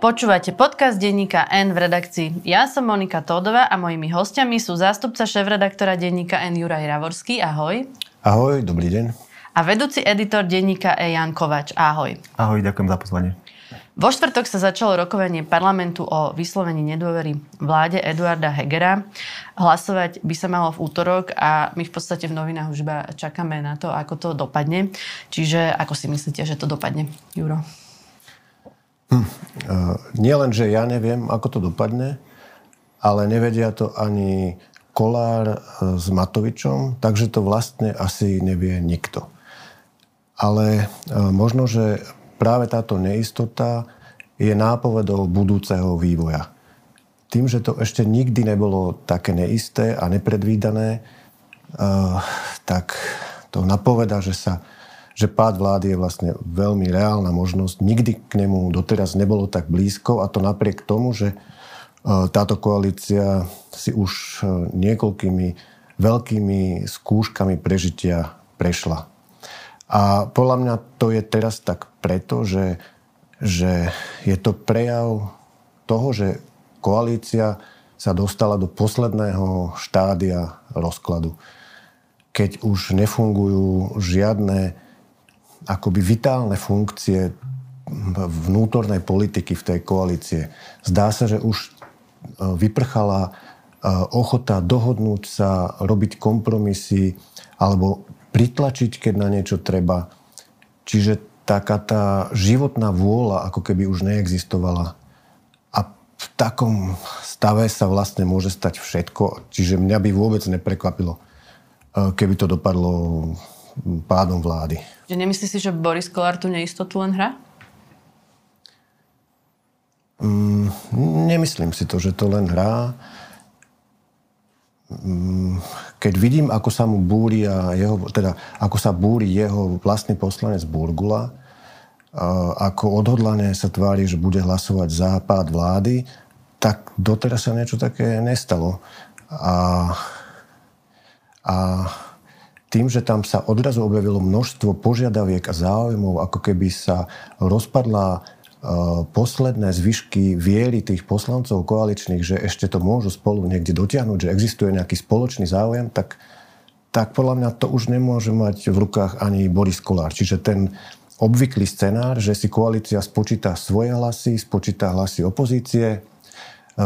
Počúvate podcast denníka N v redakcii. Ja som Monika Tódová a mojimi hostiami sú zástupca šéf-redaktora denníka N Juraj Ravorský. Ahoj. Ahoj, dobrý deň. A vedúci editor denníka E Jan Kovač. Ahoj. Ahoj, ďakujem za pozvanie. Vo štvrtok sa začalo rokovanie parlamentu o vyslovení nedôvery vláde Eduarda Hegera. Hlasovať by sa malo v útorok a my v podstate v novinách už iba čakáme na to, ako to dopadne. Čiže ako si myslíte, že to dopadne, Juro? Hm. Nie len, že ja neviem, ako to dopadne, ale nevedia to ani Kolár e, s Matovičom, takže to vlastne asi nevie nikto. Ale e, možno, že práve táto neistota je nápovedou budúceho vývoja. Tým, že to ešte nikdy nebolo také neisté a nepredvídané, tak to napoveda, že sa že pád vlády je vlastne veľmi reálna možnosť. Nikdy k nemu doteraz nebolo tak blízko a to napriek tomu, že e, táto koalícia si už e, niekoľkými veľkými skúškami prežitia prešla. A podľa mňa to je teraz tak preto, že, že je to prejav toho, že koalícia sa dostala do posledného štádia rozkladu. Keď už nefungujú žiadne akoby vitálne funkcie vnútornej politiky v tej koalície. Zdá sa, že už e, vyprchala e, ochota dohodnúť sa, robiť kompromisy alebo pritlačiť, keď na niečo treba. Čiže taká tá životná vôľa ako keby už neexistovala. A v takom stave sa vlastne môže stať všetko. Čiže mňa by vôbec neprekvapilo, e, keby to dopadlo pádom vlády. Že nemyslíš si, že Boris Kolár tú neistotu len hrá? Mm, nemyslím si to, že to len hrá. Mm, keď vidím, ako sa mu búri a jeho, teda, ako sa búri jeho vlastný poslanec Burgula, ako odhodlane sa tvári, že bude hlasovať za pád vlády, tak doteraz sa niečo také nestalo. A, a tým, že tam sa odrazu objavilo množstvo požiadaviek a záujmov, ako keby sa rozpadla uh, posledné zvyšky viery tých poslancov koaličných, že ešte to môžu spolu niekde dotiahnuť, že existuje nejaký spoločný záujem, tak, tak podľa mňa to už nemôže mať v rukách ani Boris Kolár. Čiže ten obvyklý scenár, že si koalícia spočíta svoje hlasy, spočíta hlasy opozície,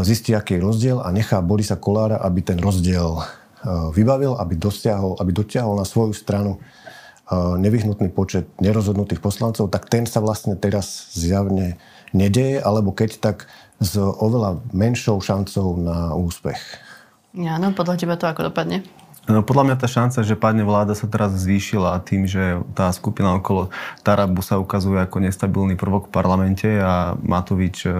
zistí, aký je rozdiel a nechá Borisa Kolára, aby ten rozdiel vybavil, aby, dosiahol, aby dotiahol na svoju stranu eh, nevyhnutný počet nerozhodnutých poslancov, tak ten sa vlastne teraz zjavne nedeje, alebo keď tak s oveľa menšou šancou na úspech. Áno, podľa teba to ako dopadne? No, podľa mňa tá šanca, že padne vláda sa teraz zvýšila tým, že tá skupina okolo Tarabu sa ukazuje ako nestabilný prvok v parlamente a Matovič e,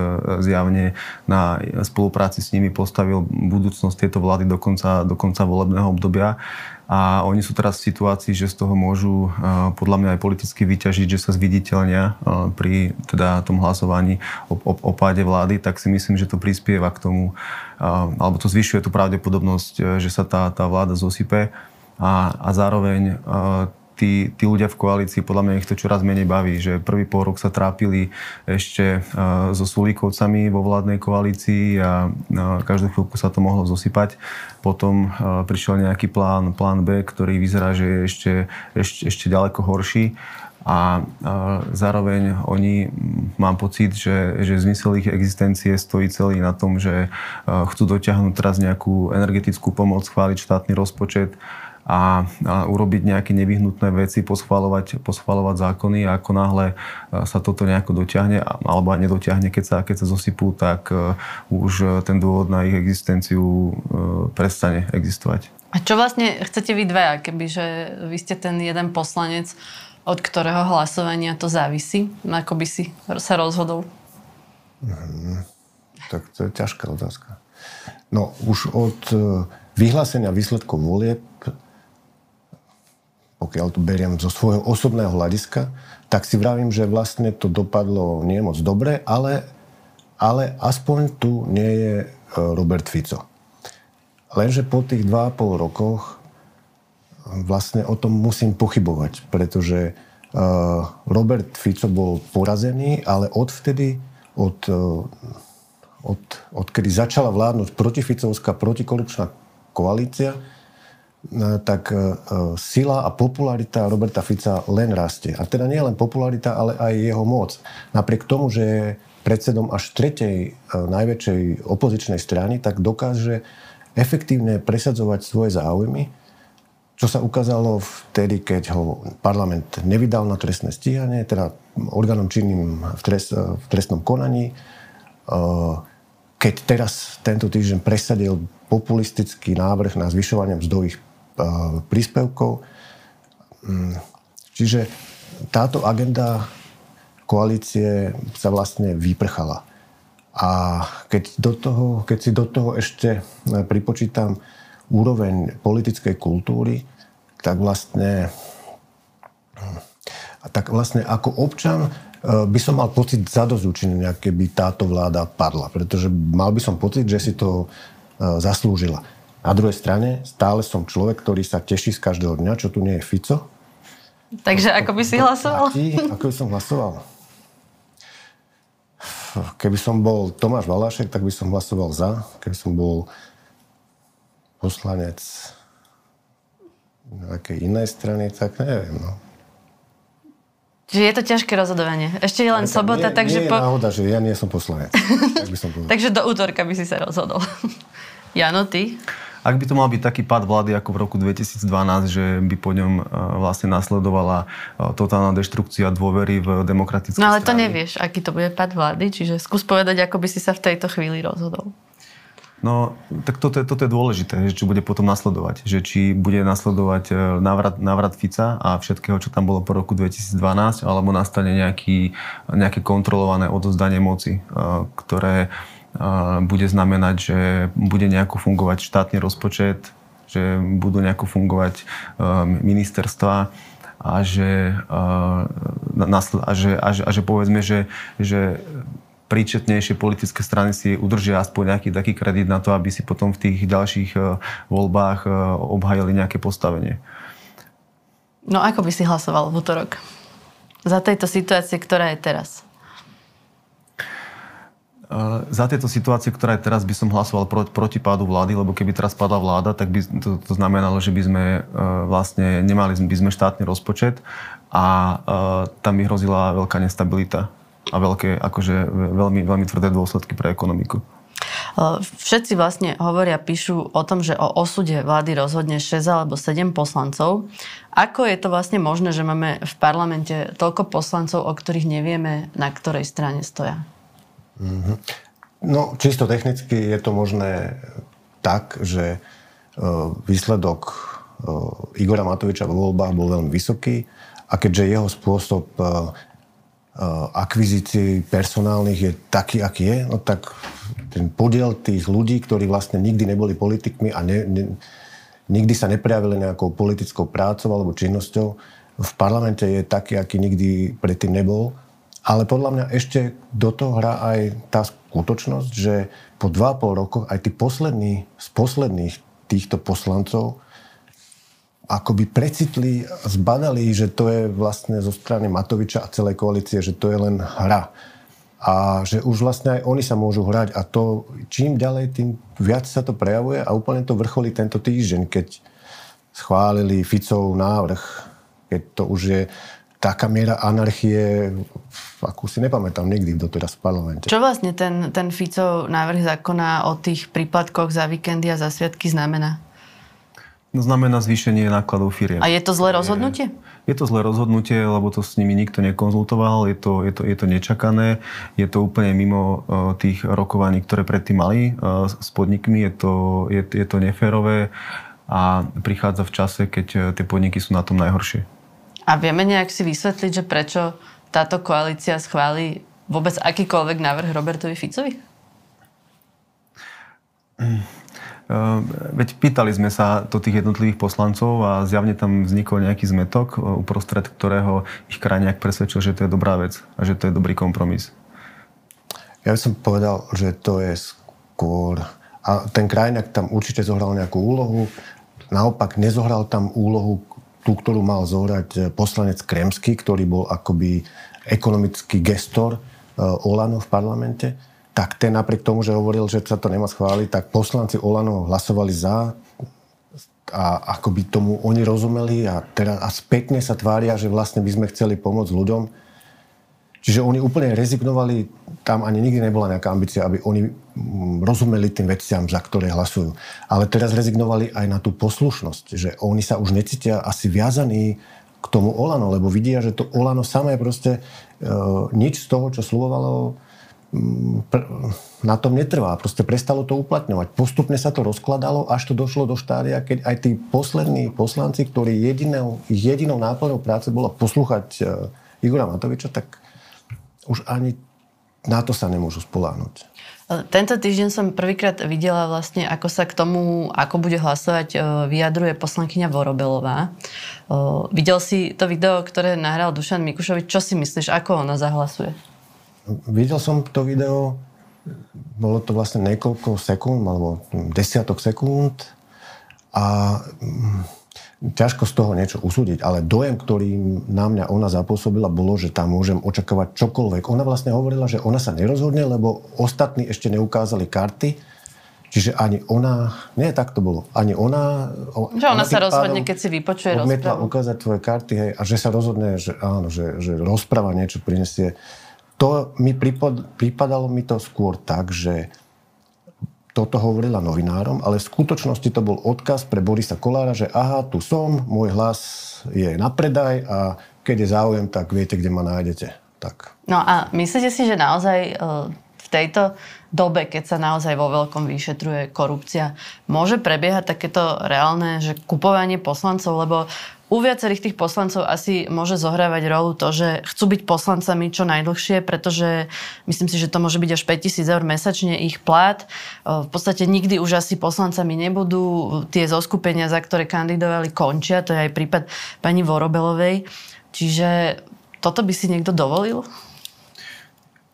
zjavne na spolupráci s nimi postavil budúcnosť tejto vlády do konca, do konca volebného obdobia. A oni sú teraz v situácii, že z toho môžu e, podľa mňa aj politicky vyťažiť, že sa zviditeľnia e, pri teda tom hlasovaní o, o, o páde vlády, tak si myslím, že to prispieva k tomu, alebo to zvyšuje tú pravdepodobnosť, e, že sa tá, tá vláda zosype. A, a zároveň tí, tí ľudia v koalícii, podľa mňa ich to čoraz menej baví, že prvý pol rok sa trápili ešte so Sulíkovcami vo vládnej koalícii a každú chvíľku sa to mohlo zosypať. Potom prišiel nejaký plán, plán B, ktorý vyzerá, že je ešte, ešte, ešte ďaleko horší a zároveň oni, mám pocit, že, že zmysel ich existencie stojí celý na tom, že chcú dotiahnuť teraz nejakú energetickú pomoc, schváliť štátny rozpočet a, a urobiť nejaké nevyhnutné veci, poschváľovať, poschváľovať zákony a ako náhle sa toto nejako dotiahne alebo nedotiahne, keď sa, keď sa zosypú, tak už ten dôvod na ich existenciu prestane existovať. A čo vlastne chcete vy dvaja, kebyže vy ste ten jeden poslanec, od ktorého hlasovania to závisí? Ako by si sa rozhodol? Hmm, tak to je ťažká otázka. No už od e, vyhlásenia výsledkov volieb, pokiaľ to beriem zo svojho osobného hľadiska, tak si vravím, že vlastne to dopadlo nie moc dobre, ale, ale aspoň tu nie je e, Robert Fico. Lenže po tých 2,5 rokoch vlastne o tom musím pochybovať, pretože uh, Robert Fico bol porazený, ale odvtedy od, od, odkedy začala vládnuť protificovská, protikorupčná koalícia, tak sila a popularita Roberta Fica len rastie. A teda nie len popularita, ale aj jeho moc. Napriek tomu, že je predsedom až tretej najväčšej opozičnej strany, tak dokáže efektívne presadzovať svoje záujmy čo sa ukázalo vtedy, keď ho parlament nevydal na trestné stíhanie, teda orgánom činným v, trest, v trestnom konaní. Keď teraz tento týždeň presadil populistický návrh na zvyšovanie mzdových príspevkov. Mm, čiže táto agenda koalície sa vlastne vyprchala. A keď, do toho, keď si do toho ešte pripočítam úroveň politickej kultúry, tak vlastne, tak vlastne ako občan e, by som mal pocit zadozúčenia, keby táto vláda padla. Pretože mal by som pocit, že si to zaslúžila. Na druhej strane stále som človek, ktorý sa teší z každého dňa, čo tu nie je Fico. Takže ako by si hlasoval? Platí, ako by som hlasoval? Keby som bol Tomáš Valášek, tak by som hlasoval za. Keby som bol poslanec nejakej inej strany, tak neviem. No. Čiže je to ťažké rozhodovanie. Ešte je len sobota, nie, takže... Nie je po... náhoda, že ja nie som poslanec. tak by som povedal. takže do útorka by si sa rozhodol. Jano, ty? Ak by to mal byť taký pád vlády ako v roku 2012, že by po ňom e, vlastne nasledovala e, totálna deštrukcia dôvery v demokratické No ale to strany. nevieš, aký to bude pád vlády, čiže skús povedať, ako by si sa v tejto chvíli rozhodol. No, tak toto je, toto je dôležité, že čo bude potom nasledovať. Že či bude nasledovať e, návrat, návrat Fica a všetkého, čo tam bolo po roku 2012, alebo nastane nejaký, nejaké kontrolované odozdanie moci, ktoré bude znamenať, že bude nejako fungovať štátny rozpočet, že budú nejako fungovať ministerstva a že, a že, a a že povedzme, že, že príčetnejšie politické strany si udržia aspoň nejaký taký kredit na to, aby si potom v tých ďalších e, voľbách obhajili nejaké postavenie. No ako by si hlasoval v útorok? Za tejto situácie, ktorá je teraz? Uh, za tieto situácie, ktorá je teraz, by som hlasoval proti, proti pádu vlády, lebo keby teraz padla vláda, tak by to, to znamenalo, že by sme uh, vlastne nemali by sme štátny rozpočet a uh, tam by hrozila veľká nestabilita a veľké, akože veľmi, veľmi tvrdé dôsledky pre ekonomiku. Všetci vlastne hovoria, píšu o tom, že o osude vlády rozhodne 6 alebo 7 poslancov. Ako je to vlastne možné, že máme v parlamente toľko poslancov, o ktorých nevieme, na ktorej strane stoja? Mm-hmm. No, čisto technicky je to možné tak, že výsledok Igora Matoviča vo voľbách bol veľmi vysoký a keďže jeho spôsob akvizícií personálnych je taký, aký je, no tak ten podiel tých ľudí, ktorí vlastne nikdy neboli politikmi a ne, ne, nikdy sa neprejavili nejakou politickou prácou alebo činnosťou, v parlamente je taký, aký nikdy predtým nebol. Ale podľa mňa ešte do toho hrá aj tá skutočnosť, že po 2,5 rokoch aj tí poslední z posledných týchto poslancov akoby precitli, zbadali, že to je vlastne zo strany Matoviča a celej koalície, že to je len hra. A že už vlastne aj oni sa môžu hrať a to čím ďalej, tým viac sa to prejavuje a úplne to vrcholí tento týždeň, keď schválili Ficov návrh, keď to už je taká miera anarchie, akú si nepamätám nikdy doteraz v parlamente. Čo vlastne ten, ten Ficov návrh zákona o tých prípadkoch za víkendy a za sviatky znamená? No, znamená zvýšenie nákladov firiem. A je to zlé rozhodnutie? Je, je to zlé rozhodnutie, lebo to s nimi nikto nekonzultoval, je to, je to, je to nečakané, je to úplne mimo uh, tých rokovaní, ktoré predtým mali uh, s podnikmi, je to, je, je to neférové a prichádza v čase, keď uh, tie podniky sú na tom najhoršie. A vieme nejak si vysvetliť, že prečo táto koalícia schváli vôbec akýkoľvek návrh Robertovi Ficovi? Mm. Veď pýtali sme sa to tých jednotlivých poslancov a zjavne tam vznikol nejaký zmetok, e, uprostred ktorého ich krajniak presvedčil, že to je dobrá vec a že to je dobrý kompromis. Ja by som povedal, že to je skôr... A ten krajniak tam určite zohral nejakú úlohu. Naopak nezohral tam úlohu tú, ktorú mal zohrať e, poslanec Kremský, ktorý bol akoby ekonomický gestor Olano v parlamente, tak ten napriek tomu, že hovoril, že sa to nemá schváliť, tak poslanci Olano hlasovali za a ako by tomu oni rozumeli a, teraz, a spätne sa tvária, že vlastne by sme chceli pomôcť ľuďom. Čiže oni úplne rezignovali, tam ani nikdy nebola nejaká ambícia, aby oni mm, rozumeli tým veciam, za ktoré hlasujú. Ale teraz rezignovali aj na tú poslušnosť, že oni sa už necítia asi viazaní k tomu Olano, lebo vidia, že to Olano samé proste e, nič z toho, čo slúbovalo, mm, na tom netrvá. Proste prestalo to uplatňovať. Postupne sa to rozkladalo, až to došlo do štádia, keď aj tí poslední poslanci, ktorí jedinou, jedinou náplňou práce bola poslúchať e, Igora Matoviča, tak už ani na to sa nemôžu spoláhnuť. Tento týždeň som prvýkrát videla vlastne, ako sa k tomu, ako bude hlasovať, e, vyjadruje poslankyňa Vorobelová. E, videl si to video, ktoré nahral Dušan Mikušovič. Čo si myslíš, ako ona zahlasuje? Videl som to video, bolo to vlastne niekoľko sekúnd, alebo desiatok sekúnd a mm, ťažko z toho niečo usúdiť, ale dojem, ktorý na mňa ona zapôsobila, bolo, že tam môžem očakávať čokoľvek. Ona vlastne hovorila, že ona sa nerozhodne, lebo ostatní ešte neukázali karty, čiže ani ona, nie tak to bolo, ani ona... Že ona, ona sa rozhodne, keď si vypočuje rozprávu. ukázať tvoje karty, hej, a že sa rozhodne, že áno, že, že rozpráva niečo prinesie. To mi pripad, pripadalo mi to skôr tak, že toto hovorila novinárom, ale v skutočnosti to bol odkaz pre Borisa Kolára, že aha, tu som, môj hlas je na predaj a keď je záujem, tak viete, kde ma nájdete. Tak. No a myslíte si, že naozaj e, tejto dobe, keď sa naozaj vo veľkom vyšetruje korupcia, môže prebiehať takéto reálne, že kupovanie poslancov, lebo u viacerých tých poslancov asi môže zohrávať rolu to, že chcú byť poslancami čo najdlhšie, pretože myslím si, že to môže byť až 5000 eur mesačne ich plat. V podstate nikdy už asi poslancami nebudú. Tie zoskupenia, za ktoré kandidovali, končia. To je aj prípad pani Vorobelovej. Čiže toto by si niekto dovolil?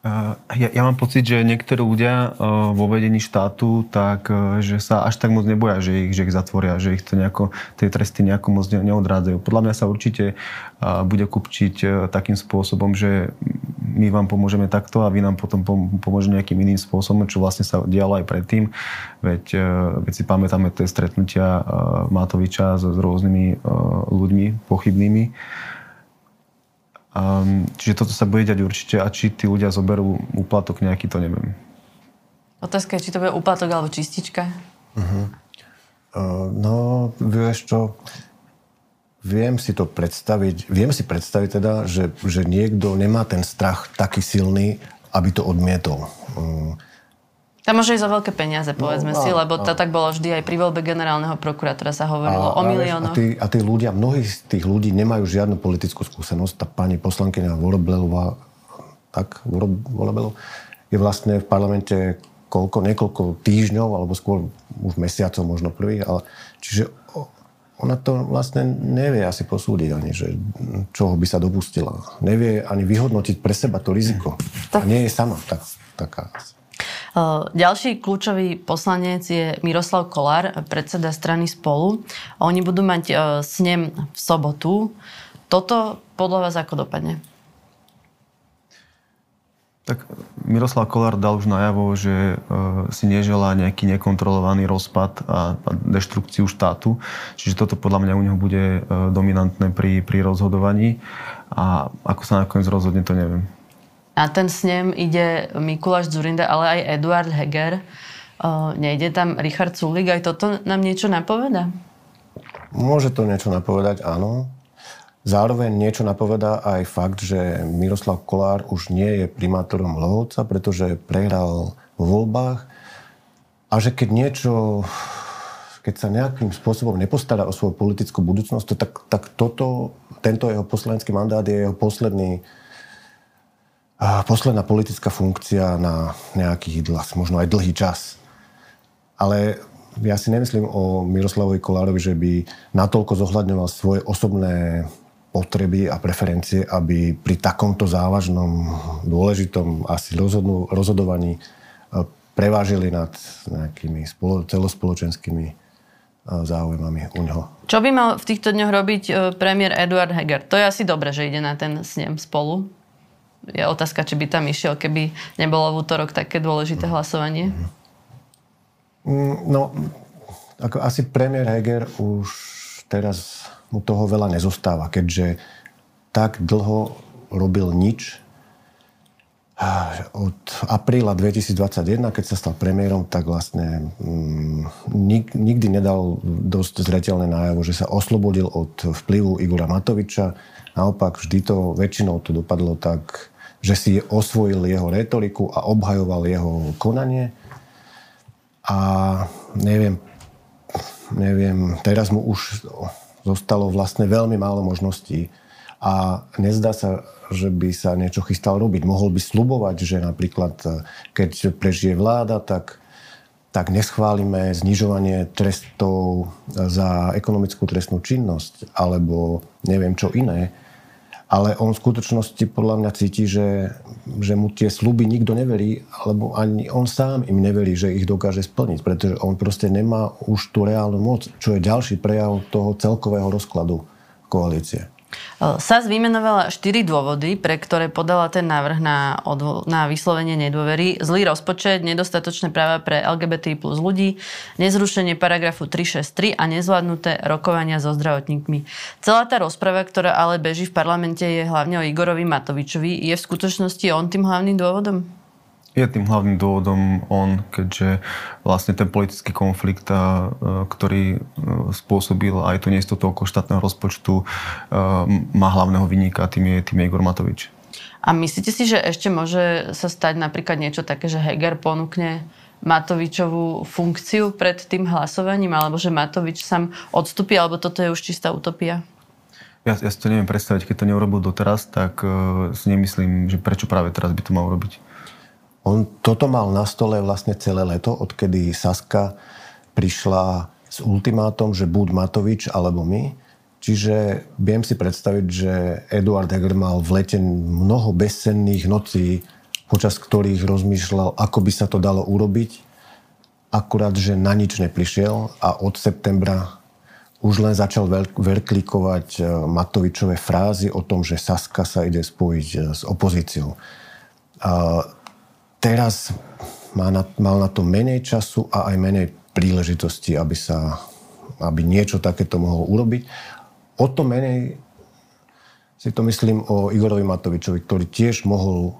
Ja, ja mám pocit, že niektorí ľudia vo vedení štátu, tak, e, že sa až tak moc neboja, že ich, že ich zatvoria, že ich to nejako, tie tresty nejako moc neodrádzajú. Podľa mňa sa určite bude kupčiť takým spôsobom, že my vám pomôžeme takto a vy nám potom pomôžete nejakým iným spôsobom, čo vlastne sa dialo aj predtým. Veď, veď si pamätáme tie stretnutia Matoviča s, s rôznymi ľuďmi pochybnými Um, čiže toto sa bude dať určite a či tí ľudia zoberú úplatok nejaký, to neviem. Otázka je, či to bude úplatok alebo čistička? Uh-huh. Uh, no, vieš čo, viem si to predstaviť, viem si predstaviť teda, že, že niekto nemá ten strach taký silný, aby to odmietol. Uh, tam môže ísť o veľké peniaze, povedzme no, si, lebo to tak bolo vždy aj pri voľbe generálneho prokurátora sa hovorilo a, o miliónoch. A tí, a tí ľudia, mnohí z tých ľudí nemajú žiadnu politickú skúsenosť. Tá pani poslankyňa Voroblelová, tak, Vorobelov, je vlastne v parlamente koľko, niekoľko týždňov, alebo skôr už mesiacov, možno prvý, ale čiže ona to vlastne nevie asi posúdiť ani, že čoho by sa dopustila. Nevie ani vyhodnotiť pre seba to riziko. A nie je sama tak, taká. Ďalší kľúčový poslanec je Miroslav Kolár, predseda strany Spolu. Oni budú mať snem v sobotu. Toto podľa vás ako dopadne? Tak Miroslav Kolár dal už najavo, že si neželá nejaký nekontrolovaný rozpad a deštrukciu štátu. Čiže toto podľa mňa u neho bude dominantné pri, pri rozhodovaní. A ako sa nakoniec rozhodne, to neviem. Na ten snem ide Mikuláš Zurinda, ale aj Eduard Heger. Uh, nejde tam Richard Sulik, aj toto nám niečo napoveda? Môže to niečo napovedať, áno. Zároveň niečo napovedá aj fakt, že Miroslav Kolár už nie je primátorom Lohovca, pretože prehral vo voľbách a že keď niečo, keď sa nejakým spôsobom nepostará o svoju politickú budúcnosť, to, tak, tak toto, tento jeho poslanecký mandát je jeho posledný posledná politická funkcia na nejaký možno aj dlhý čas. Ale ja si nemyslím o Miroslavovi Kolárovi, že by natoľko zohľadňoval svoje osobné potreby a preferencie, aby pri takomto závažnom, dôležitom asi rozhodnú, rozhodovaní e, prevážili nad nejakými spolo, celospoločenskými e, záujmami u ňoho. Čo by mal v týchto dňoch robiť e, premiér Eduard Heger? To je asi dobre, že ide na ten snem spolu. Je otázka, či by tam išiel, keby nebolo v útorok také dôležité hlasovanie. Mm, no, ako asi premiér Heger už teraz mu toho veľa nezostáva, keďže tak dlho robil nič. Od apríla 2021, keď sa stal premiérom, tak vlastne mm, nik, nikdy nedal dosť zretelné nájavo, že sa oslobodil od vplyvu Igora Matoviča. Naopak vždy to, väčšinou to dopadlo tak, že si osvojil jeho retoriku a obhajoval jeho konanie. A neviem, neviem, teraz mu už zostalo vlastne veľmi málo možností a nezdá sa, že by sa niečo chystal robiť. Mohol by slubovať, že napríklad e, keď prežije vláda, tak, tak neschválime znižovanie trestov za ekonomickú trestnú činnosť alebo neviem čo iné. Ale on v skutočnosti podľa mňa cíti, že, že mu tie sluby nikto neverí, alebo ani on sám im neverí, že ich dokáže splniť, pretože on proste nemá už tú reálnu moc, čo je ďalší prejav toho celkového rozkladu koalície. SAS vymenovala štyri dôvody, pre ktoré podala ten návrh na, odvo- na vyslovenie nedôvery. Zlý rozpočet, nedostatočné práva pre LGBT plus ľudí, nezrušenie paragrafu 363 a nezvládnuté rokovania so zdravotníkmi. Celá tá rozprava, ktorá ale beží v parlamente, je hlavne o Igorovi Matovičovi. Je v skutočnosti on tým hlavným dôvodom? Je tým hlavným dôvodom on, keďže vlastne ten politický konflikt, ktorý e, spôsobil aj tú neistotu okolo štátneho rozpočtu, e, má hlavného vyníka, tým je, tým je Igor Matovič. A myslíte si, že ešte môže sa stať napríklad niečo také, že Heger ponúkne Matovičovú funkciu pred tým hlasovaním, alebo že Matovič sám odstúpi, alebo toto je už čistá utopia? Ja, ja si to neviem predstaviť, keď to neurobil doteraz, tak uh, si nemyslím, že prečo práve teraz by to mal urobiť. On toto mal na stole vlastne celé leto, odkedy Saska prišla s ultimátom, že buď Matovič alebo my. Čiže viem si predstaviť, že Eduard Heger mal v lete mnoho bezcenných nocí, počas ktorých rozmýšľal, ako by sa to dalo urobiť. Akurát, že na nič neprišiel a od septembra už len začal verklikovať e, Matovičové frázy o tom, že Saska sa ide spojiť e, s opozíciou teraz má na, mal na to menej času a aj menej príležitosti, aby, sa, aby niečo takéto mohol urobiť. O to menej si to myslím o Igorovi Matovičovi, ktorý tiež mohol e,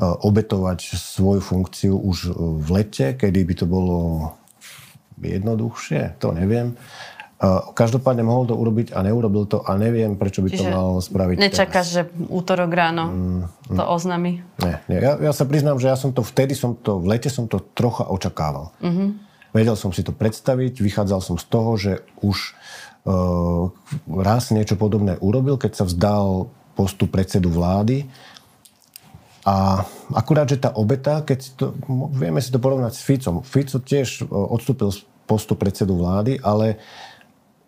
obetovať svoju funkciu už v lete, kedy by to bolo jednoduchšie, to neviem. Každopádne mohol to urobiť a neurobil to a neviem, prečo by Čiže to mal spraviť Nečakáš, že útorok ráno mm, to mm. oznámi? Nie, nie. Ja, ja sa priznám, že ja som to vtedy, som to, v lete som to trocha očakával. Mm-hmm. Vedel som si to predstaviť, vychádzal som z toho, že už uh, raz niečo podobné urobil, keď sa vzdal postu predsedu vlády. A akurát, že tá obeta, keď to, vieme si to porovnať s Ficom. Fico tiež odstúpil z postu predsedu vlády, ale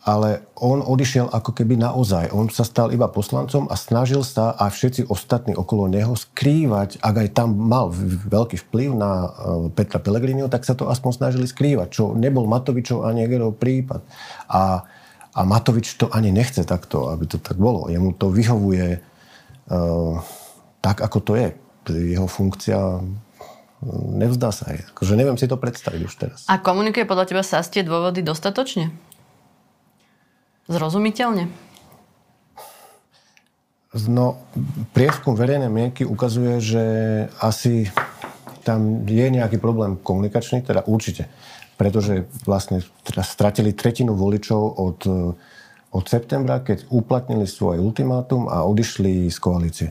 ale on odišiel ako keby naozaj. On sa stal iba poslancom a snažil sa a všetci ostatní okolo neho skrývať, ak aj tam mal veľký vplyv na e, Petra Pellegriniho, tak sa to aspoň snažili skrývať, čo nebol Matovičov ani Egerov prípad. A, a Matovič to ani nechce takto, aby to tak bolo. Jemu to vyhovuje uh, tak, ako to je. Jeho funkcia e, nevzdá sa aj. Akože neviem si to predstaviť už teraz. A komunikuje podľa teba sa tie dôvody dostatočne? Zrozumiteľne? No, prieskum verejnej mienky ukazuje, že asi tam je nejaký problém komunikačný, teda určite. Pretože vlastne stratili tretinu voličov od, od septembra, keď uplatnili svoje ultimátum a odišli z koalície.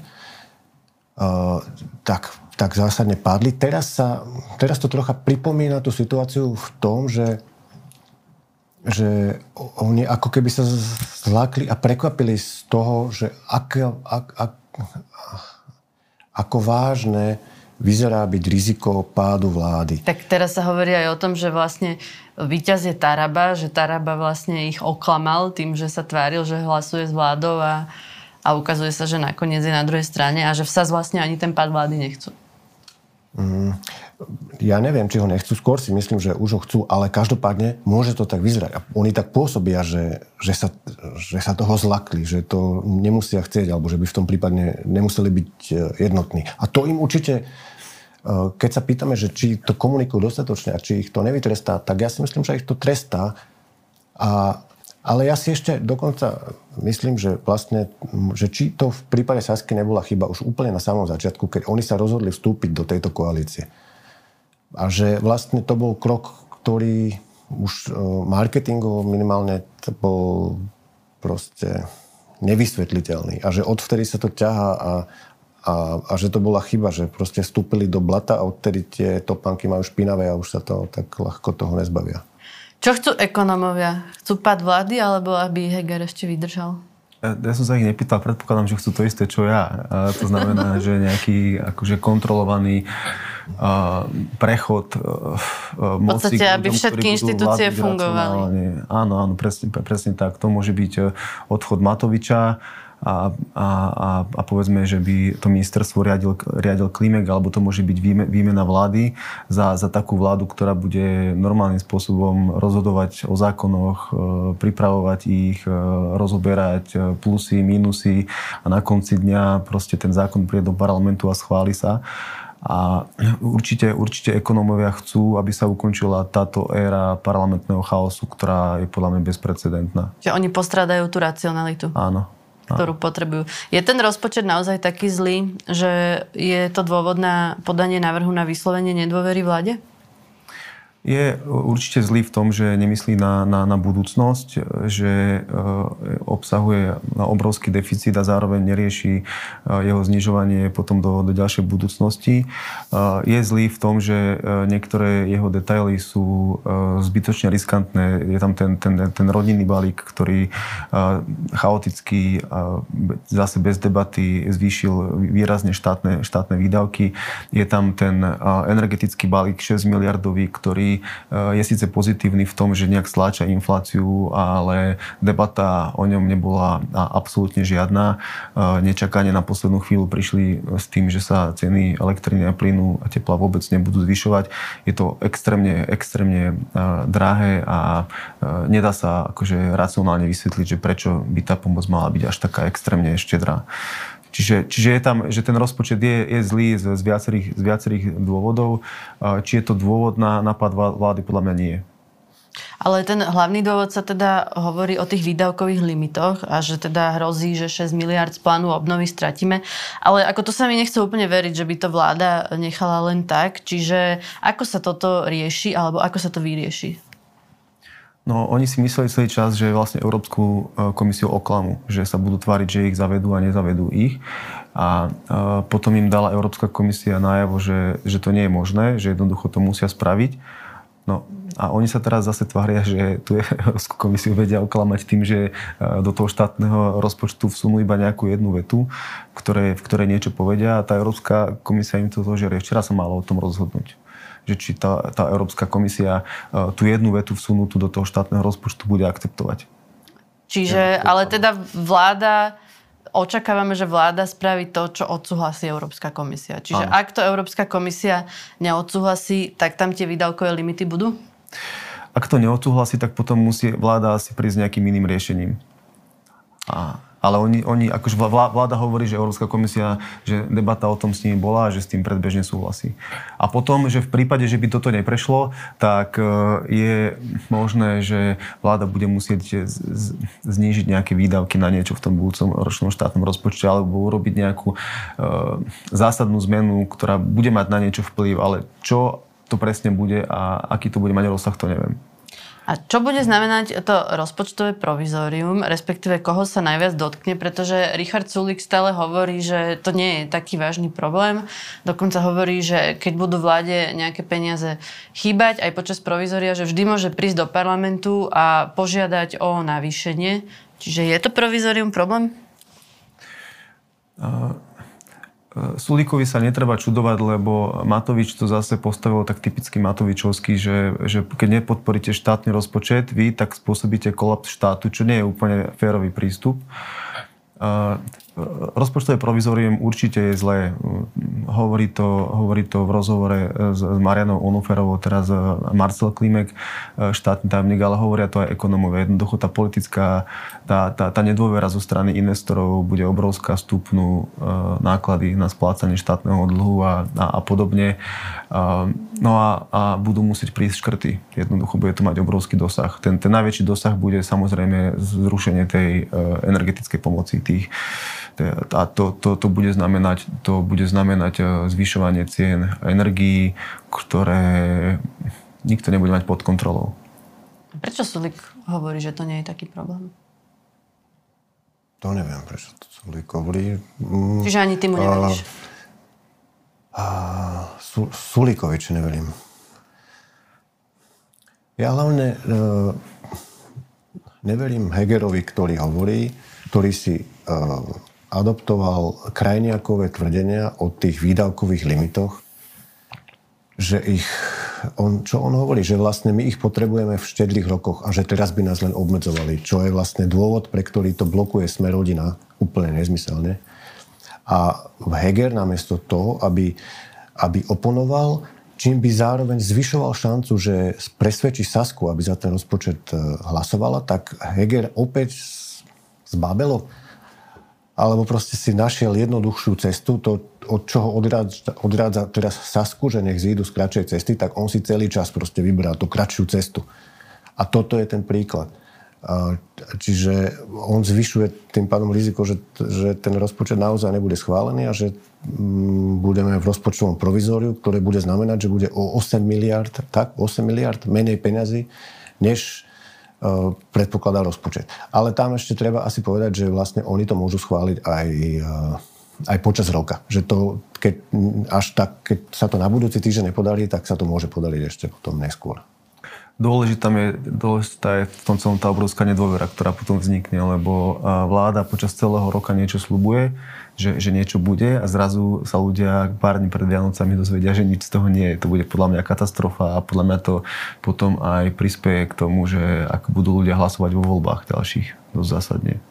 Uh, tak, tak zásadne padli. Teraz, sa, teraz to trocha pripomína tú situáciu v tom, že že oni ako keby sa zlákli a prekvapili z toho, že ak, ak, ak, ako vážne vyzerá byť riziko pádu vlády. Tak teraz sa hovorí aj o tom, že vlastne víťaz je Taraba, že Taraba vlastne ich oklamal tým, že sa tváril, že hlasuje s vládou a, a ukazuje sa, že nakoniec je na druhej strane a že v SAS vlastne ani ten pád vlády nechcú. Mm. Ja neviem, či ho nechcú, skôr si myslím, že už ho chcú, ale každopádne môže to tak vyzerať. A oni tak pôsobia, že, že, sa, že sa toho zlakli, že to nemusia chcieť, alebo že by v tom prípadne nemuseli byť e, jednotní. A to im určite, e, keď sa pýtame, že či to komunikujú dostatočne a či ich to nevytrestá, tak ja si myslím, že ich to trestá. A, ale ja si ešte dokonca myslím, že vlastne, že či to v prípade Sasky nebola chyba už úplne na samom začiatku, keď oni sa rozhodli vstúpiť do tejto koalície a že vlastne to bol krok, ktorý už e, marketingovo minimálne to bol proste nevysvetliteľný. A že odvtedy sa to ťahá a, a, a že to bola chyba, že proste vstúpili do blata a odtedy tie topánky majú špinavé a už sa to tak ľahko toho nezbavia. Čo chcú ekonomovia? Chcú pad vlády alebo aby Heger ešte vydržal? Ja, ja som sa ich nepýtal, predpokladám, že chcú to isté, čo ja. A to znamená, že nejaký akože kontrolovaný uh, prechod uh, moci. V podstate, aby všetky inštitúcie fungovali. Áno, áno, presne, presne tak. To môže byť odchod Matoviča, a, a, a, a povedzme, že by to ministerstvo riadil, riadil Klimek, alebo to môže byť výme, výmena vlády za, za takú vládu, ktorá bude normálnym spôsobom rozhodovať o zákonoch, e, pripravovať ich, e, rozoberať plusy, minusy a na konci dňa proste ten zákon príde do parlamentu a schváli sa. A určite, určite ekonómovia chcú, aby sa ukončila táto éra parlamentného chaosu, ktorá je podľa mňa bezprecedentná. Že oni postradajú tú racionalitu. Áno ktorú potrebujú. Je ten rozpočet naozaj taký zlý, že je to dôvod na podanie návrhu na vyslovenie nedôvery vláde? Je určite zlý v tom, že nemyslí na, na, na budúcnosť, že e, obsahuje obrovský deficit a zároveň nerieši e, jeho znižovanie potom do, do ďalšej budúcnosti. E, je zlý v tom, že niektoré jeho detaily sú zbytočne riskantné. Je tam ten, ten, ten rodinný balík, ktorý chaoticky zase bez debaty zvýšil výrazne štátne, štátne výdavky. Je tam ten energetický balík 6 miliardový, ktorý je síce pozitívny v tom, že nejak stláča infláciu, ale debata o ňom nebola absolútne žiadna. Nečakane na poslednú chvíľu prišli s tým, že sa ceny elektriny a plynu a tepla vôbec nebudú zvyšovať. Je to extrémne, extrémne drahé a nedá sa akože racionálne vysvetliť, že prečo by tá pomoc mala byť až taká extrémne štedrá. Čiže, čiže je tam, že ten rozpočet je, je zlý z, z, viacerých, z viacerých dôvodov. Či je to dôvod na nápad vlády, podľa mňa nie. Ale ten hlavný dôvod sa teda hovorí o tých výdavkových limitoch a že teda hrozí, že 6 miliard z plánu obnovy stratíme. Ale ako to sa mi nechce úplne veriť, že by to vláda nechala len tak. Čiže ako sa toto rieši alebo ako sa to vyrieši? No, oni si mysleli celý čas, že vlastne Európsku e, komisiu oklamu, že sa budú tváriť, že ich zavedú a nezavedú ich. A e, potom im dala Európska komisia najavo, že, že to nie je možné, že jednoducho to musia spraviť. No a oni sa teraz zase tvária, že tu Európsku komisiu vedia oklamať tým, že e, do toho štátneho rozpočtu vsunú iba nejakú jednu vetu, ktoré, v ktorej niečo povedia a tá Európska komisia im to zožerie. Včera sa malo o tom rozhodnúť že či tá, tá Európska komisia e, tú jednu vetu vsunutú do toho štátneho rozpočtu bude akceptovať. Čiže, ale teda vláda, očakávame, že vláda spraví to, čo odsúhlasí Európska komisia. Čiže Áno. ak to Európska komisia neodsúhlasí, tak tam tie výdavkové limity budú? Ak to neodsúhlasí, tak potom musí vláda asi prísť nejakým iným riešením. A ale oni, oni akože vláda hovorí, že Európska komisia, že debata o tom s nimi bola a že s tým predbežne súhlasí. A potom, že v prípade, že by toto neprešlo, tak e, je možné, že vláda bude musieť znížiť nejaké výdavky na niečo v tom budúcom ročnom štátnom rozpočte alebo urobiť nejakú e, zásadnú zmenu, ktorá bude mať na niečo vplyv, ale čo to presne bude a aký to bude mať rozsah, to neviem. A čo bude znamenať to rozpočtové provizórium, respektíve koho sa najviac dotkne, pretože Richard Sulik stále hovorí, že to nie je taký vážny problém. Dokonca hovorí, že keď budú vláde nejaké peniaze chýbať aj počas provizória, že vždy môže prísť do parlamentu a požiadať o navýšenie. Čiže je to provizórium problém? Uh Sulíkovi sa netreba čudovať, lebo Matovič to zase postavil tak typicky Matovičovský, že, že keď nepodporíte štátny rozpočet, vy tak spôsobíte kolaps štátu, čo nie je úplne férový prístup. Rozpočtové provizorium určite je zlé. hovorí, to, hovorí to v rozhovore s, Marianou Onuferovou, teraz Marcel Klimek, štátny tajomník, ale hovoria to aj ekonomovia. Jednoducho tá politická, tá, tá, tá nedôvera zo strany investorov bude obrovská, stupnú náklady na splácanie štátneho dlhu a, a, a podobne. No a, a budú musieť prísť škrty. Jednoducho bude to mať obrovský dosah. Ten, ten najväčší dosah bude samozrejme zrušenie tej energetickej pomoci tých a to, to, to, bude znamenať, to bude znamenať e, zvyšovanie cien energií, ktoré nikto nebude mať pod kontrolou. Prečo Sulik hovorí, že to nie je taký problém? To neviem, prečo to Sulik hovorí. Mm, Čiže ani ty mu neveríš? A, Su, Sulikovič neverím. Ja hlavne e, neverím Hegerovi, ktorý hovorí, ktorý si e, adoptoval krajniakové tvrdenia o tých výdavkových limitoch, že ich, on, čo on hovorí, že vlastne my ich potrebujeme v štedrých rokoch a že teraz by nás len obmedzovali, čo je vlastne dôvod, pre ktorý to blokuje sme rodina úplne nezmyselne. A Heger namiesto toho, aby, aby oponoval, čím by zároveň zvyšoval šancu, že presvedčí Sasku, aby za ten rozpočet e, hlasovala, tak Heger opäť zbabelo alebo proste si našiel jednoduchšiu cestu, to, od čoho odrádza, odrádza teraz Sasku, že nech zídu z kratšej cesty, tak on si celý čas proste vyberá tú kratšiu cestu. A toto je ten príklad. Čiže on zvyšuje tým pádom riziko, že, že ten rozpočet naozaj nebude schválený a že mm, budeme v rozpočtovom provizóriu, ktoré bude znamenať, že bude o 8 miliard, tak, 8 miliard menej peňazí, než E, predpokladá rozpočet. Ale tam ešte treba asi povedať, že vlastne oni to môžu schváliť aj, e, aj počas roka. Že to, keď, až tak, keď sa to na budúci týždeň nepodarí, tak sa to môže podariť ešte potom neskôr. Dôležitá je, dôležitá je v tom celom tá obrovská nedôvera, ktorá potom vznikne, lebo vláda počas celého roka niečo slubuje, že, že niečo bude a zrazu sa ľudia pár dní pred Vianocami dozvedia, že nič z toho nie je. To bude podľa mňa katastrofa a podľa mňa to potom aj prispieje k tomu, že ak budú ľudia hlasovať vo voľbách ďalších, dosť zásadne.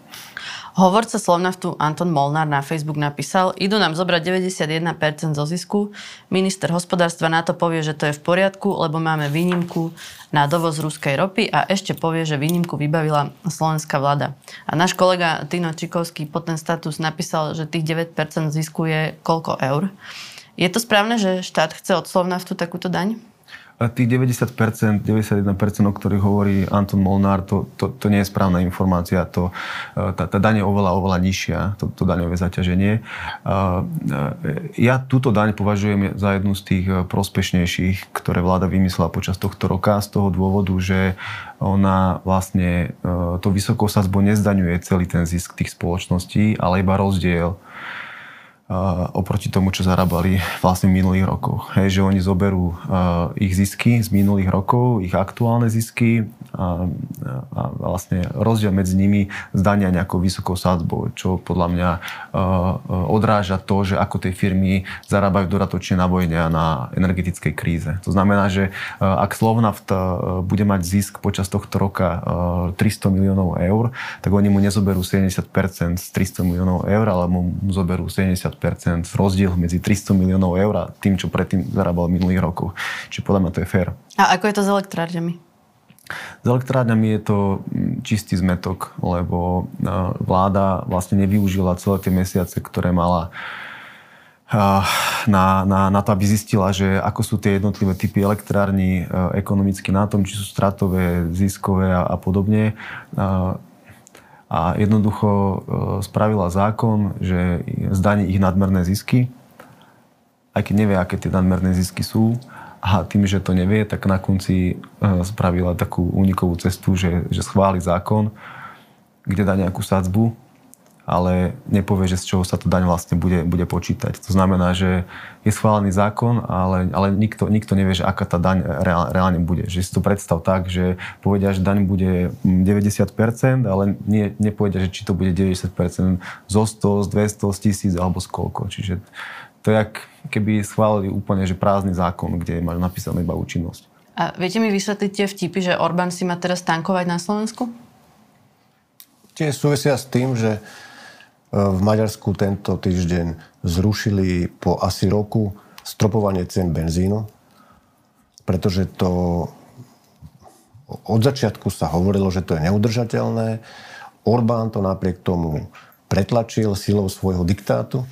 Hovorca Slovnaftu Anton Molnár na Facebook napísal, idú nám zobrať 91% zo zisku. Minister hospodárstva na to povie, že to je v poriadku, lebo máme výnimku na dovoz ruskej ropy a ešte povie, že výnimku vybavila slovenská vláda. A náš kolega Tino Čikovský pod ten status napísal, že tých 9% zisku je koľko eur. Je to správne, že štát chce od Slovnaftu takúto daň? Tých 90%, 91%, o ktorých hovorí Anton Molnár, to, to, to nie je správna informácia. To, e, tá, tá daň je oveľa, oveľa nižšia, to, to daňové zaťaženie. E, e, ja túto daň považujem za jednu z tých prospešnejších, ktoré vláda vymyslela počas tohto roka z toho dôvodu, že ona vlastne to vysokou sadzbou nezdaňuje celý ten zisk tých spoločností, ale iba rozdiel oproti tomu, čo zarábali vlastne v minulých rokoch. Hej, že oni zoberú uh, ich zisky z minulých rokov, ich aktuálne zisky a, a vlastne rozdiel medzi nimi zdania nejakou vysokou sádzbou, čo podľa mňa odráža to, že ako tie firmy zarábajú dodatočne na vojne a na energetickej kríze. To znamená, že ak Slovnaft bude mať zisk počas tohto roka uh, 300 miliónov eur, tak oni mu nezoberú 70% z 300 miliónov eur, ale mu zoberú 70 rozdiel medzi 300 miliónov eur a tým, čo predtým zarábal v minulých rokoch. Čiže podľa mňa to je fér. A ako je to s elektrárňami? S elektrárňami je to mm, čistý zmetok, lebo vláda vlastne nevyužila celé tie mesiace, ktoré mala na, na, na to, aby zistila, že ako sú tie jednotlivé typy elektrární e, ekonomicky na tom, či sú stratové, ziskové a, a podobne a jednoducho e, spravila zákon, že zdaní ich nadmerné zisky, aj keď nevie, aké tie nadmerné zisky sú. A tým, že to nevie, tak na konci e, spravila takú únikovú cestu, že, že schváli zákon, kde dá nejakú sadzbu ale nepovie, že z čoho sa to daň vlastne bude, bude počítať. To znamená, že je schválený zákon, ale, ale nikto, nikto nevie, že aká tá daň reál, reálne bude. Že si to predstav tak, že povedia, že daň bude 90%, ale nie, nepovedia, že či to bude 90% zo 100, z 200, z 1000 alebo z koľko. Čiže to je, keby schválili úplne že prázdny zákon, kde majú napísanú iba účinnosť. A viete mi vysvetliť tie vtipy, že Orbán si má teraz tankovať na Slovensku? Tie súvisia s tým, že v Maďarsku tento týždeň zrušili po asi roku stropovanie cien benzínu, pretože to od začiatku sa hovorilo, že to je neudržateľné. Orbán to napriek tomu pretlačil silou svojho diktátu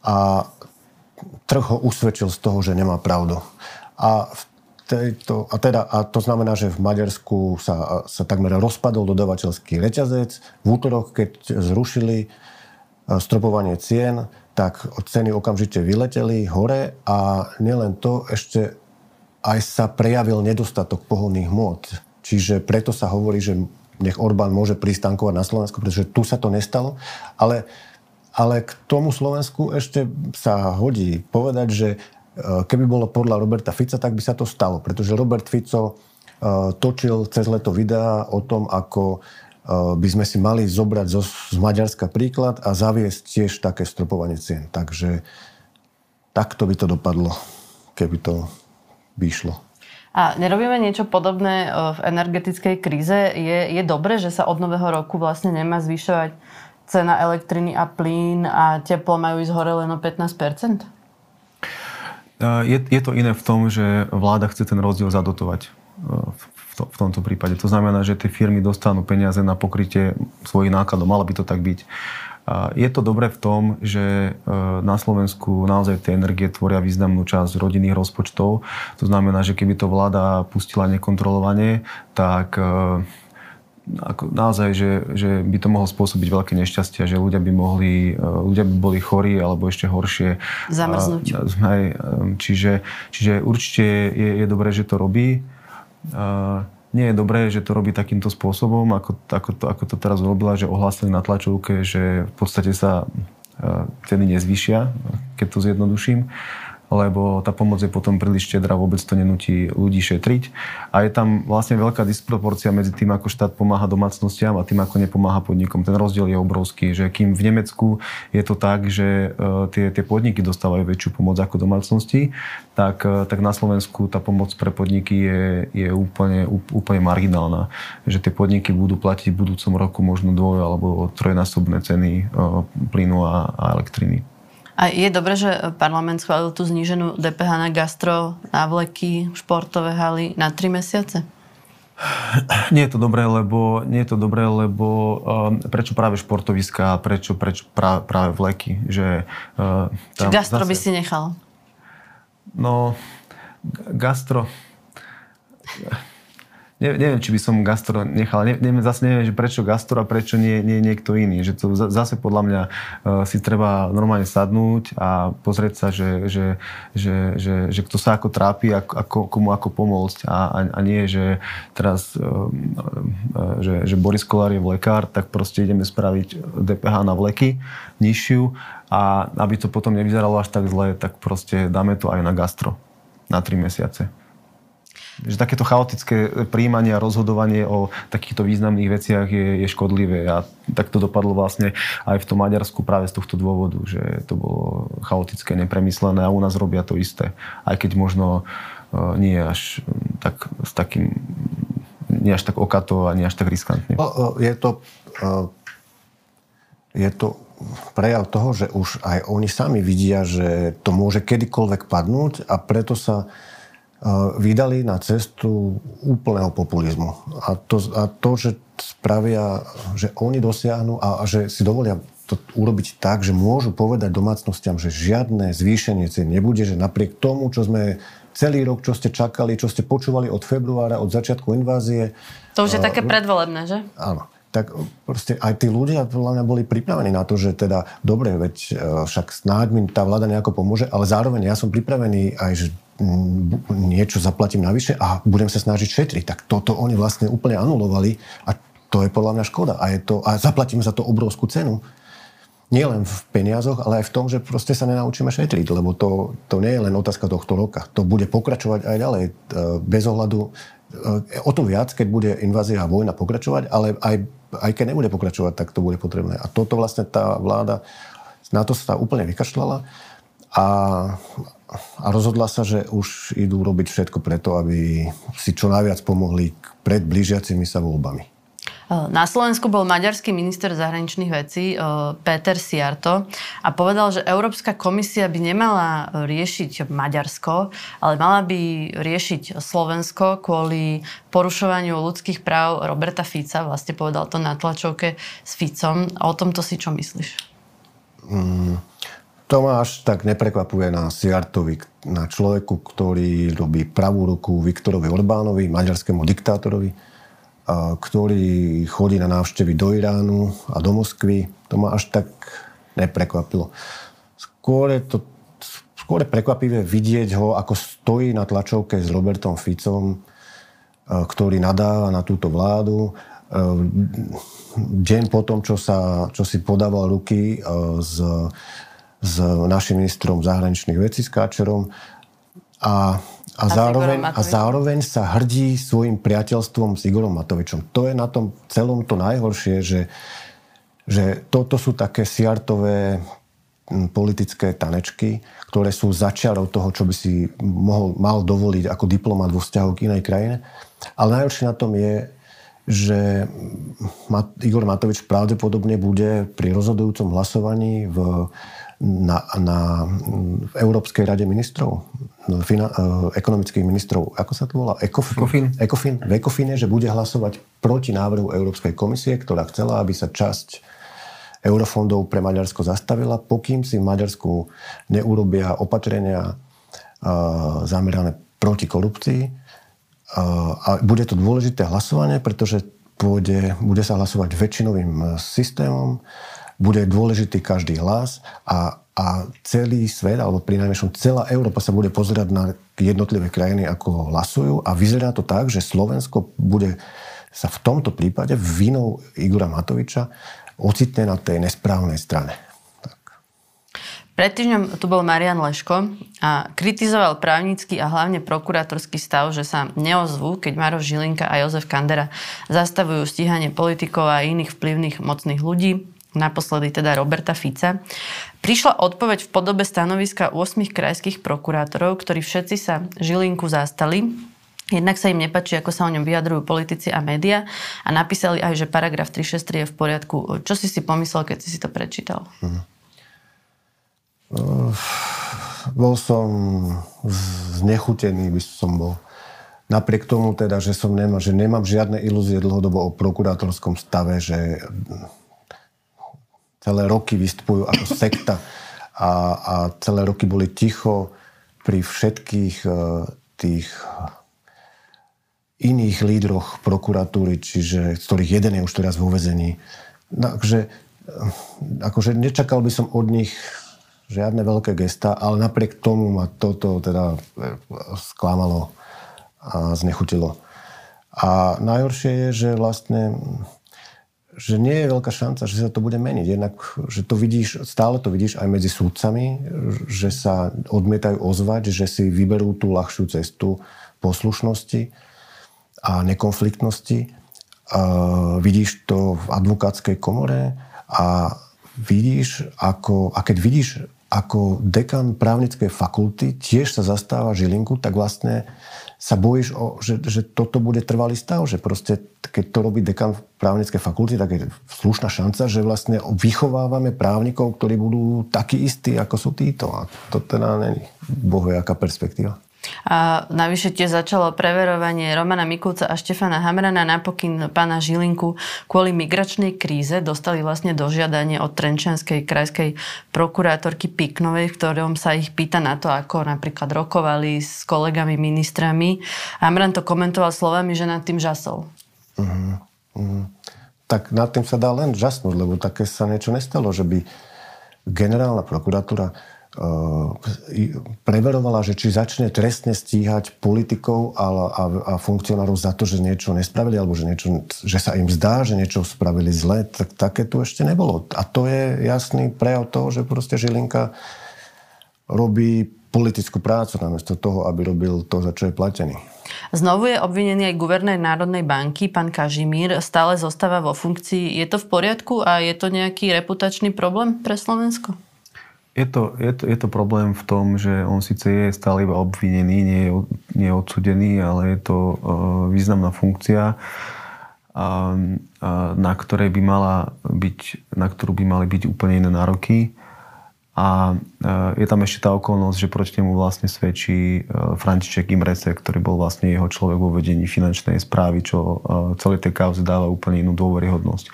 a trh ho usvedčil z toho, že nemá pravdu. A v tejto, a, teda, a to znamená, že v Maďarsku sa, sa takmer rozpadol dodavateľský reťazec. V útorok, keď zrušili e, stropovanie cien, tak ceny okamžite vyleteli hore a nielen to, ešte aj sa prejavil nedostatok pohonných hmôt. Čiže preto sa hovorí, že nech Orbán môže prísť tankovať na Slovensku, pretože tu sa to nestalo. Ale, ale k tomu Slovensku ešte sa hodí povedať, že e, keby bolo podľa Roberta Fica, tak by sa to stalo. Pretože Robert Fico e, točil cez leto videá o tom, ako e, by sme si mali zobrať zo, z Maďarska príklad a zaviesť tiež také stropovanie cien. Takže takto by to dopadlo, keby to vyšlo. A nerobíme niečo podobné e, v energetickej kríze? Je, je dobré, že sa od nového roku vlastne nemá zvyšovať cena elektriny a plyn a teplo majú ísť hore len o 15 e, je, je to iné v tom, že vláda chce ten rozdiel zadotovať v, to, v tomto prípade. To znamená, že tie firmy dostanú peniaze na pokrytie svojich nákladov. Malo by to tak byť. Je to dobré v tom, že e, na Slovensku naozaj tie energie tvoria významnú časť rodinných rozpočtov. To znamená, že keby to vláda pustila nekontrolovanie, tak e, ako naozaj, že, že by to mohlo spôsobiť veľké nešťastia, že ľudia by mohli, e, ľudia by boli chorí alebo ešte horšie. Zamrznúť. čiže, čiže určite je, je dobré, že to robí nie je dobré, že to robí takýmto spôsobom, ako, ako, to, ako to teraz urobila, že ohlásili na tlačovke, že v podstate sa ceny nezvyšia, keď to zjednoduším lebo tá pomoc je potom príliš štedrá, vôbec to nenutí ľudí šetriť. A je tam vlastne veľká disproporcia medzi tým, ako štát pomáha domácnostiam a tým, ako nepomáha podnikom. Ten rozdiel je obrovský, že kým v Nemecku je to tak, že e, tie, tie podniky dostávajú väčšiu pomoc ako domácnosti, tak, e, tak na Slovensku tá pomoc pre podniky je, je úplne, úplne marginálna. Že tie podniky budú platiť v budúcom roku možno dvoj alebo trojnásobné ceny e, plynu a, a elektriny. A je dobré, že parlament schválil tú zníženú DPH na gastro, na vleky, športové haly na 3 mesiace? Nie je to dobré, lebo, nie je to dobré, lebo um, prečo práve športoviska, prečo, prečo prá, práve vleky? Že, uh, tam Či gastro zase, by si nechal? No, gastro ne, neviem, či by som gastro nechal. Ne, neviem, zase neviem, že prečo gastro a prečo nie, nie niekto iný. Že to zase podľa mňa uh, si treba normálne sadnúť a pozrieť sa, že, že, že, že, že kto sa ako trápi, ako, ako, komu ako pomôcť a, a, a nie, že teraz uh, uh, že, že Boris Kolár je vlekár, tak proste ideme spraviť DPH na vleky nižšiu a aby to potom nevyzeralo až tak zle, tak proste dáme to aj na gastro na 3 mesiace že takéto chaotické príjmanie a rozhodovanie o takýchto významných veciach je, je škodlivé a tak to dopadlo vlastne aj v tom Maďarsku práve z tohto dôvodu, že to bolo chaotické, nepremyslené a u nás robia to isté. Aj keď možno uh, nie až tak s takým nie až tak okato a nie až tak riskantne. No, je to, je to prejav toho, že už aj oni sami vidia, že to môže kedykoľvek padnúť a preto sa vydali na cestu úplného populizmu. A to, a to že spravia, že oni dosiahnu a, a že si dovolia to urobiť tak, že môžu povedať domácnostiam, že žiadne zvýšenie cien nebude, že napriek tomu, čo sme celý rok, čo ste čakali, čo ste počúvali od februára, od začiatku invázie. To už je uh, také predvolebné, že? Áno tak proste aj tí ľudia podľa mňa boli pripravení na to, že teda dobre, veď e, však snáď mi tá vláda nejako pomôže, ale zároveň ja som pripravený aj, že niečo zaplatím navyše a budem sa snažiť šetriť. Tak toto oni vlastne úplne anulovali a to je podľa mňa škoda. A, je to, a zaplatím za to obrovskú cenu. Nie len v peniazoch, ale aj v tom, že proste sa nenaučíme šetriť, lebo to, to nie je len otázka tohto roka. To bude pokračovať aj ďalej. E, bez ohľadu, e, o to viac, keď bude invázia a vojna pokračovať, ale aj, aj keď nebude pokračovať, tak to bude potrebné. A toto vlastne tá vláda na to sa úplne vykašľala a, a rozhodla sa, že už idú robiť všetko preto, aby si čo najviac pomohli pred blížiacimi sa voľbami. Na Slovensku bol maďarský minister zahraničných vecí Peter Siarto a povedal, že Európska komisia by nemala riešiť Maďarsko, ale mala by riešiť Slovensko kvôli porušovaniu ľudských práv Roberta Fica. Vlastne povedal to na tlačovke s Ficom. O tomto si čo myslíš? Mm, to ma až tak neprekvapuje na Siartovi, na človeku, ktorý robí pravú ruku Viktorovi Orbánovi, maďarskému diktátorovi ktorý chodí na návštevy do Iránu a do Moskvy. To ma až tak neprekvapilo. Skôr je to skôr je prekvapivé vidieť ho, ako stojí na tlačovke s Robertom Ficom, ktorý nadáva na túto vládu. Deň po tom, čo, sa, čo si podával ruky s, s našim ministrom zahraničných vecí s Káčerom a a, zároveň, a zároveň sa hrdí svojim priateľstvom s Igorom Matovičom. To je na tom celom to najhoršie, že, že toto sú také siartové politické tanečky, ktoré sú začiarov toho, čo by si mohol, mal dovoliť ako diplomat vo vzťahu k inej krajine. Ale najhoršie na tom je, že Igor Matovič pravdepodobne bude pri rozhodujúcom hlasovaní v na, na, v Európskej rade ministrov, fina, e, ekonomických ministrov, ako sa to volá? Ekofin. Ekofin. V Ekofine, že bude hlasovať proti návrhu Európskej komisie, ktorá chcela, aby sa časť eurofondov pre Maďarsko zastavila, pokým si v Maďarsku neurobia opatrenia uh, zamerané proti korupcii. Uh, a bude to dôležité hlasovanie, pretože pôjde, bude sa hlasovať väčšinovým systémom bude dôležitý každý hlas a, a celý svet, alebo pri najmenšom celá Európa sa bude pozerať na jednotlivé krajiny, ako hlasujú. A vyzerá to tak, že Slovensko bude sa v tomto prípade vinou Igora Matoviča ocitne na tej nesprávnej strane. Pred týždňom tu bol Marian Leško a kritizoval právnický a hlavne prokurátorský stav, že sa neozvú, keď Maroš Žilinka a Jozef Kandera zastavujú stíhanie politikov a iných vplyvných mocných ľudí naposledy teda Roberta Fica, prišla odpoveď v podobe stanoviska 8 krajských prokurátorov, ktorí všetci sa Žilinku zastali. Jednak sa im nepačí, ako sa o ňom vyjadrujú politici a média a napísali aj, že paragraf 363 je v poriadku. Čo si si pomyslel, keď si si to prečítal? Uh, bol som znechutený, by som bol. Napriek tomu teda, že som nemá, že nemám žiadne ilúzie dlhodobo o prokurátorskom stave, že celé roky vystupujú ako sekta a, a celé roky boli ticho pri všetkých uh, tých iných lídroch prokuratúry, čiže z ktorých jeden je už teraz vo vezení. Takže akože nečakal by som od nich žiadne veľké gesta, ale napriek tomu ma toto teda e, sklamalo a znechutilo. A najhoršie je, že vlastne že nie je veľká šanca, že sa to bude meniť. Jednak, že to vidíš, stále to vidíš aj medzi súdcami, že sa odmietajú ozvať, že si vyberú tú ľahšiu cestu poslušnosti a nekonfliktnosti. A vidíš to v advokátskej komore a vidíš, ako, a keď vidíš, ako dekan právnickej fakulty tiež sa zastáva Žilinku, tak vlastne sa bojíš, o, že, že toto bude trvalý stav, že proste keď to robí dekan právnickej fakulty, tak je slušná šanca, že vlastne vychovávame právnikov, ktorí budú takí istí, ako sú títo. A to teda není bohojaká perspektíva. A navyše tiež začalo preverovanie Romana Mikulca a Štefana Hamrana na pokyn pána Žilinku kvôli migračnej kríze. Dostali vlastne dožiadanie od Trenčanskej krajskej prokurátorky Piknovej, v ktorom sa ich pýta na to, ako napríklad rokovali s kolegami ministrami. Hamran to komentoval slovami, že nad tým žasol. Uh-huh. Tak nad tým sa dá len žasnúť, lebo také sa niečo nestalo, že by generálna prokuratúra preverovala, že či začne trestne stíhať politikov a, a, a funkcionárov za to, že niečo nespravili, alebo že, niečo, že sa im zdá, že niečo spravili zle, tak také tu ešte nebolo. A to je jasný prejav toho, že proste Žilinka robí politickú prácu namiesto toho, aby robil to, za čo je platený. Znovu je obvinený aj guvernér Národnej banky, pán Kažimír, stále zostáva vo funkcii. Je to v poriadku a je to nejaký reputačný problém pre Slovensko? Je to, je, to, je to problém v tom, že on síce je stále iba obvinený, nie je, nie je odsudený, ale je to uh, významná funkcia. na ktorej by mala byť, na ktorú by mali byť úplne iné nároky. A je tam ešte tá okolnosť, že proti nemu vlastne svedčí František Imrece, ktorý bol vlastne jeho človek vo vedení finančnej správy, čo celej tej kauze dáva úplne inú dôveryhodnosť.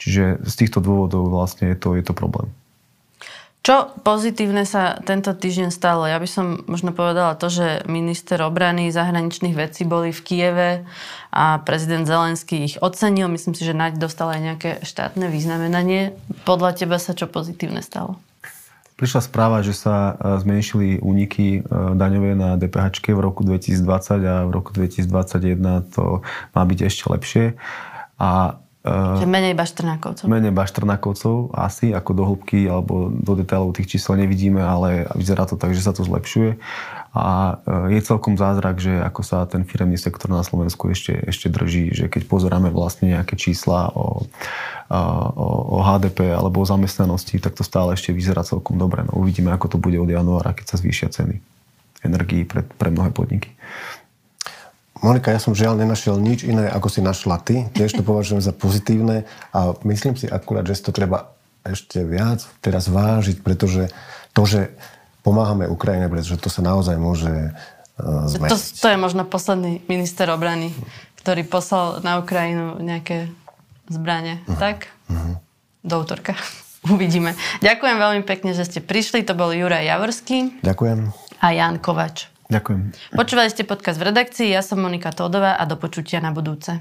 Čiže z týchto dôvodov vlastne je to, je to problém. Čo pozitívne sa tento týždeň stalo? Ja by som možno povedala to, že minister obrany zahraničných vecí boli v Kieve a prezident Zelenský ich ocenil. Myslím si, že Naď dostal aj nejaké štátne významenanie. Podľa teba sa čo pozitívne stalo? Prišla správa, že sa e, zmenšili úniky e, daňové na DPH v roku 2020 a v roku 2021 to má byť ešte lepšie. A že menej baštrnákovcov. Menej baštrnákovcov asi, ako do hĺbky alebo do detailov tých čísel nevidíme, ale vyzerá to tak, že sa to zlepšuje. A e, je celkom zázrak, že ako sa ten firemný sektor na Slovensku ešte, ešte drží, že keď pozeráme vlastne nejaké čísla o, o, o HDP alebo o zamestnanosti, tak to stále ešte vyzerá celkom dobre. No, uvidíme, ako to bude od januára, keď sa zvýšia ceny energií pre, pre mnohé podniky. Monika, ja som žiaľ nenašiel nič iné, ako si našla ty. Tiež to považujem za pozitívne a myslím si akurát, že si to treba ešte viac teraz vážiť, pretože to, že pomáhame Ukrajine, pretože to sa naozaj môže uh, zmeniť. To, to je možno posledný minister obrany, ktorý poslal na Ukrajinu nejaké zbranie. Uh-huh. Tak? Uh-huh. Do útorka. Uvidíme. Ďakujem veľmi pekne, že ste prišli. To bol Juraj Javorský. Ďakujem. A Jan Kovač. Ďakujem. Počúvali ste podcast v redakcii, ja som Monika Tódová a do počutia na budúce.